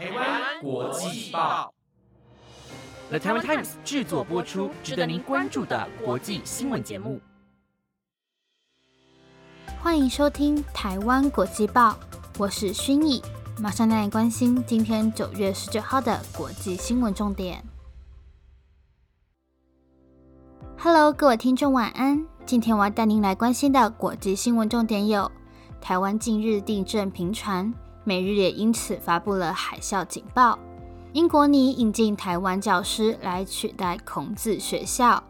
台湾国际报，The Taiwan Times 制作播出，值得您关注的国际新闻节目。欢迎收听台湾国际报，我是薰逸，马上带你关心今天九月十九号的国际新闻重点。Hello，各位听众，晚安。今天我要带您来关心的国际新闻重点有：台湾近日地震频传，美日也因此发布了海啸警报；英国拟引进台湾教师来取代孔子学校；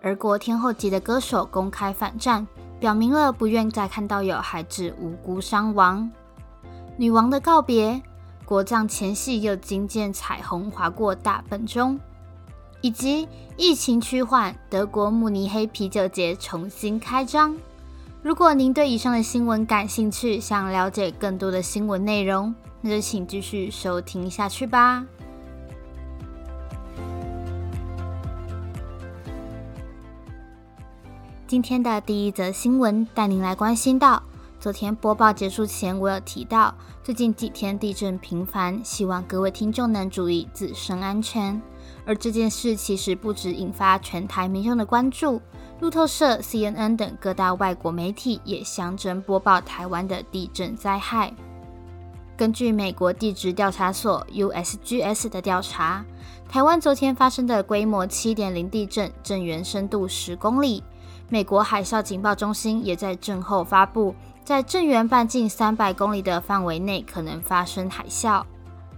而国天后级的歌手公开反战，表明了不愿再看到有孩子无辜伤亡；女王的告别，国葬前夕又惊见彩虹划过大本钟。以及疫情趋缓，德国慕尼黑啤酒节重新开张。如果您对以上的新闻感兴趣，想了解更多的新闻内容，那就请继续收听下去吧。今天的第一则新闻带您来关心到，昨天播报结束前，我有提到最近几天地震频繁，希望各位听众能注意自身安全。而这件事其实不止引发全台民众的关注，路透社、CNN 等各大外国媒体也相争播报台湾的地震灾害。根据美国地质调查所 （USGS） 的调查，台湾昨天发生的规模7.0地震，震源深度10公里。美国海啸警报中心也在震后发布，在震源半径300公里的范围内可能发生海啸。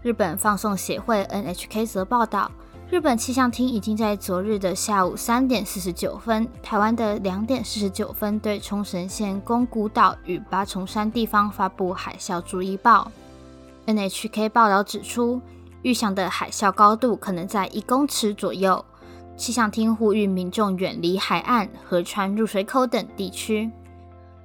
日本放送协会 （NHK） 则报道。日本气象厅已经在昨日的下午三点四十九分，台湾的两点四十九分，对冲绳县宫古岛与八重山地方发布海啸注意报。NHK 报道指出，预想的海啸高度可能在一公尺左右。气象厅呼吁民众远离海岸、河川入水口等地区。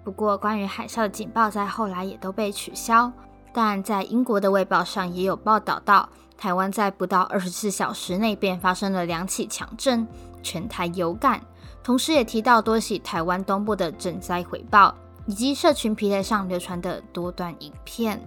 不过，关于海啸的警报在后来也都被取消。但在英国的卫报上也有报道到。台湾在不到二十四小时内便发生了两起强震，全台有感。同时也提到多起台湾东部的震灾回报，以及社群平台上流传的多段影片。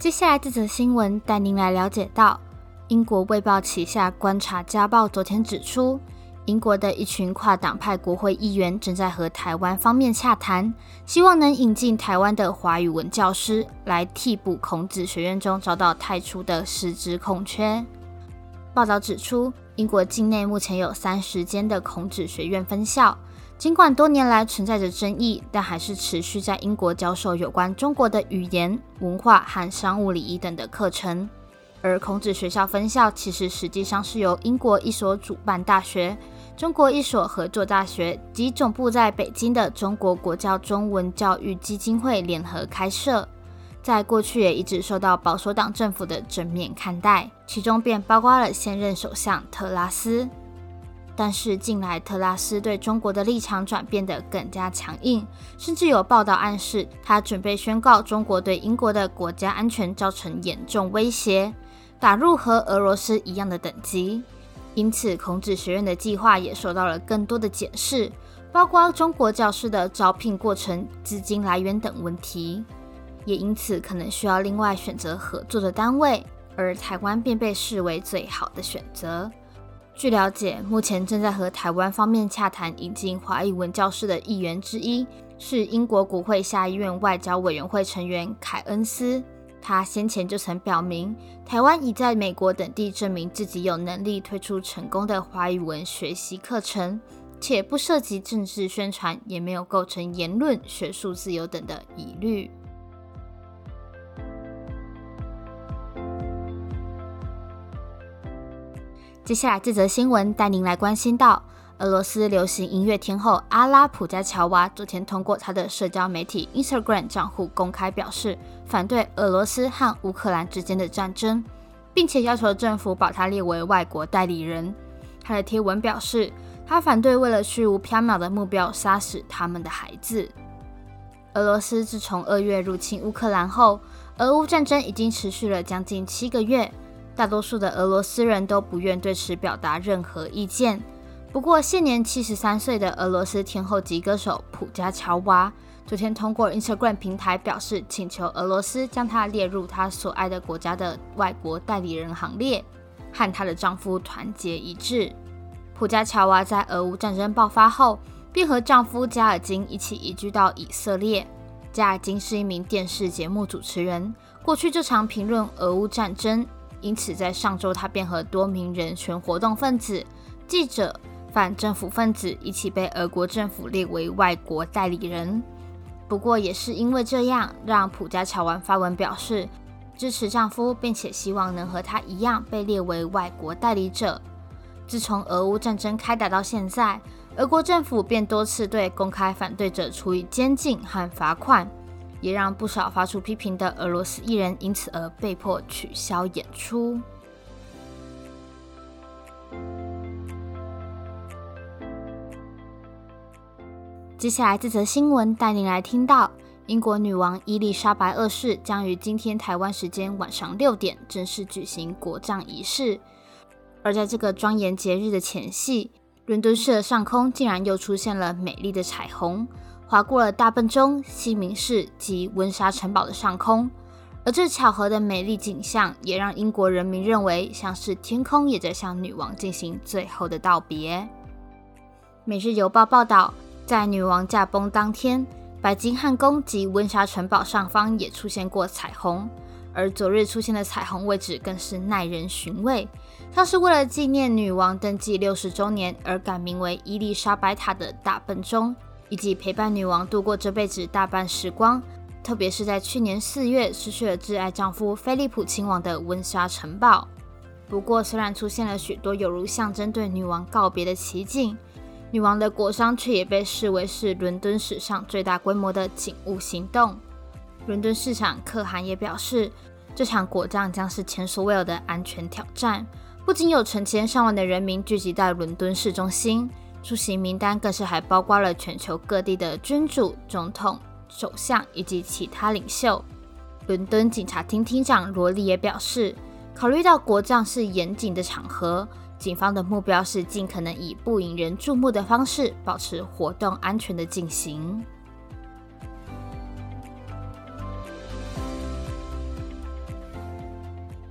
接下来这则新闻带您来了解到，英国卫报旗下观察家报昨天指出。英国的一群跨党派国会议员正在和台湾方面洽谈，希望能引进台湾的华语文教师来替补孔子学院中遭到太出的师资空缺。报道指出，英国境内目前有三十间的孔子学院分校，尽管多年来存在着争议，但还是持续在英国教授有关中国的语言、文化和商务礼仪等的课程。而孔子学校分校其实实际上是由英国一所主办大学。中国一所合作大学及总部在北京的中国国教中文教育基金会联合开设，在过去也一直受到保守党政府的正面看待，其中便包括了现任首相特拉斯。但是近来特拉斯对中国的立场转变得更加强硬，甚至有报道暗示他准备宣告中国对英国的国家安全造成严重威胁，打入和俄罗斯一样的等级。因此，孔子学院的计划也受到了更多的检视，包括中国教师的招聘过程、资金来源等问题，也因此可能需要另外选择合作的单位，而台湾便被视为最好的选择。据了解，目前正在和台湾方面洽谈引进华裔文教师的议员之一，是英国国会下议院外交委员会成员凯恩斯。他先前就曾表明，台湾已在美国等地证明自己有能力推出成功的华语文学习课程，且不涉及政治宣传，也没有构成言论、学术自由等的疑虑。接下来这则新闻带您来关心到。俄罗斯流行音乐天后阿拉普加乔娃昨天通过她的社交媒体 Instagram 账户公开表示，反对俄罗斯和乌克兰之间的战争，并且要求政府把她列为外国代理人。她的贴文表示，她反对为了虚无缥缈的目标杀死他们的孩子。俄罗斯自从二月入侵乌克兰后，俄乌战争已经持续了将近七个月，大多数的俄罗斯人都不愿对此表达任何意见。不过，现年七十三岁的俄罗斯天后级歌手普加乔娃，昨天通过 Instagram 平台表示，请求俄罗斯将她列入她所爱的国家的外国代理人行列，和她的丈夫团结一致。普加乔娃在俄乌战争爆发后，便和丈夫加尔金一起移居到以色列。加尔金是一名电视节目主持人，过去就常评论俄乌战争，因此在上周他便和多名人权活动分子、记者。反政府分子一起被俄国政府列为外国代理人。不过，也是因为这样，让普加乔娃发文表示支持丈夫，并且希望能和他一样被列为外国代理者。自从俄乌战争开打到现在，俄国政府便多次对公开反对者处以监禁和罚款，也让不少发出批评的俄罗斯艺人因此而被迫取消演出。接下来这则新闻带您来听到，英国女王伊丽莎白二世将于今天台湾时间晚上六点正式举行国葬仪式。而在这个庄严节日的前夕，伦敦市的上空竟然又出现了美丽的彩虹，划过了大笨钟、西敏寺及温莎城堡的上空。而这巧合的美丽景象，也让英国人民认为，像是天空也在向女王进行最后的道别。每日邮报报道。在女王驾崩当天，白金汉宫及温莎城堡上方也出现过彩虹，而昨日出现的彩虹位置更是耐人寻味，像是为了纪念女王登基六十周年而改名为伊丽莎白塔的大笨钟，以及陪伴女王度过这辈子大半时光，特别是在去年四月失去了挚爱丈夫菲利普亲王的温莎城堡。不过，虽然出现了许多有如象征对女王告别的奇景。女王的国殇却也被视为是伦敦史上最大规模的警务行动。伦敦市长可汗也表示，这场国葬将是前所未有的安全挑战。不仅有成千上万的人民聚集在伦敦市中心，出席名单更是还包括了全球各地的君主、总统、首相以及其他领袖。伦敦警察厅厅长罗利也表示，考虑到国葬是严谨的场合。警方的目标是尽可能以不引人注目的方式，保持活动安全的进行。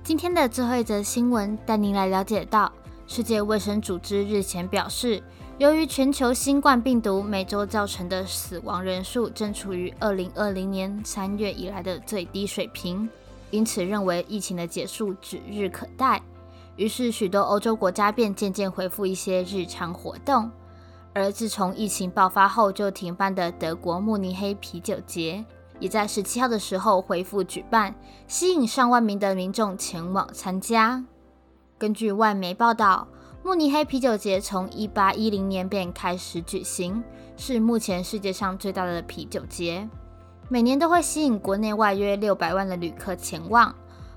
今天的最后一则新闻，带您来了解到，世界卫生组织日前表示，由于全球新冠病毒每周造成的死亡人数正处于二零二零年三月以来的最低水平，因此认为疫情的结束指日可待。于是，许多欧洲国家便渐渐恢复一些日常活动。而自从疫情爆发后就停办的德国慕尼黑啤酒节，也在十七号的时候恢复举办，吸引上万名的民众前往参加。根据外媒报道，慕尼黑啤酒节从一八一零年便开始举行，是目前世界上最大的啤酒节，每年都会吸引国内外约六百万的旅客前往。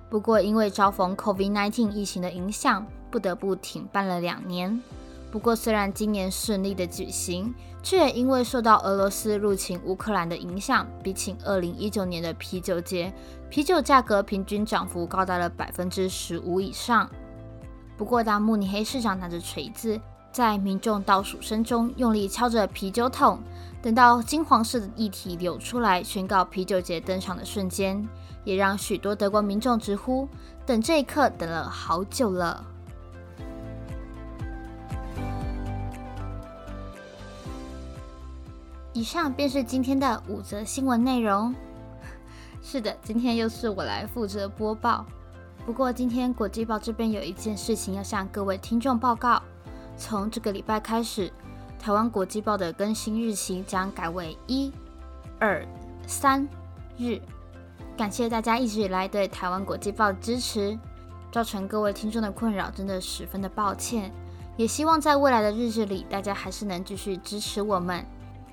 不过，因为遭逢 COVID-19 疫情的影响，不得不停办了两年。不过，虽然今年顺利的举行，却也因为受到俄罗斯入侵乌克兰的影响，比起2019年的啤酒节，啤酒价格平均涨幅高达了百分之十五以上。不过，当慕尼黑市长拿着锤子，在民众倒数声中用力敲着啤酒桶，等到金黄色的液体流出来，宣告啤酒节登场的瞬间。也让许多德国民众直呼：“等这一刻等了好久了。”以上便是今天的五则新闻内容。是的，今天又是我来负责播报。不过今天国际报这边有一件事情要向各位听众报告：从这个礼拜开始，台湾国际报的更新日期将改为一、二、三日。感谢大家一直以来对台湾国际报的支持，造成各位听众的困扰，真的十分的抱歉。也希望在未来的日子里，大家还是能继续支持我们。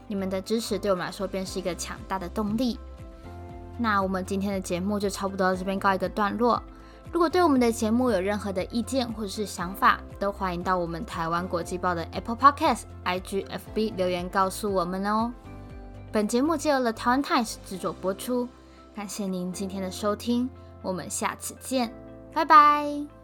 你们的支持对我们来说便是一个强大的动力。那我们今天的节目就差不多到这边告一个段落。如果对我们的节目有任何的意见或者是想法，都欢迎到我们台湾国际报的 Apple Podcast、IGFB 留言告诉我们哦。本节目借由了台湾 Times 制作播出。感谢您今天的收听，我们下次见，拜拜。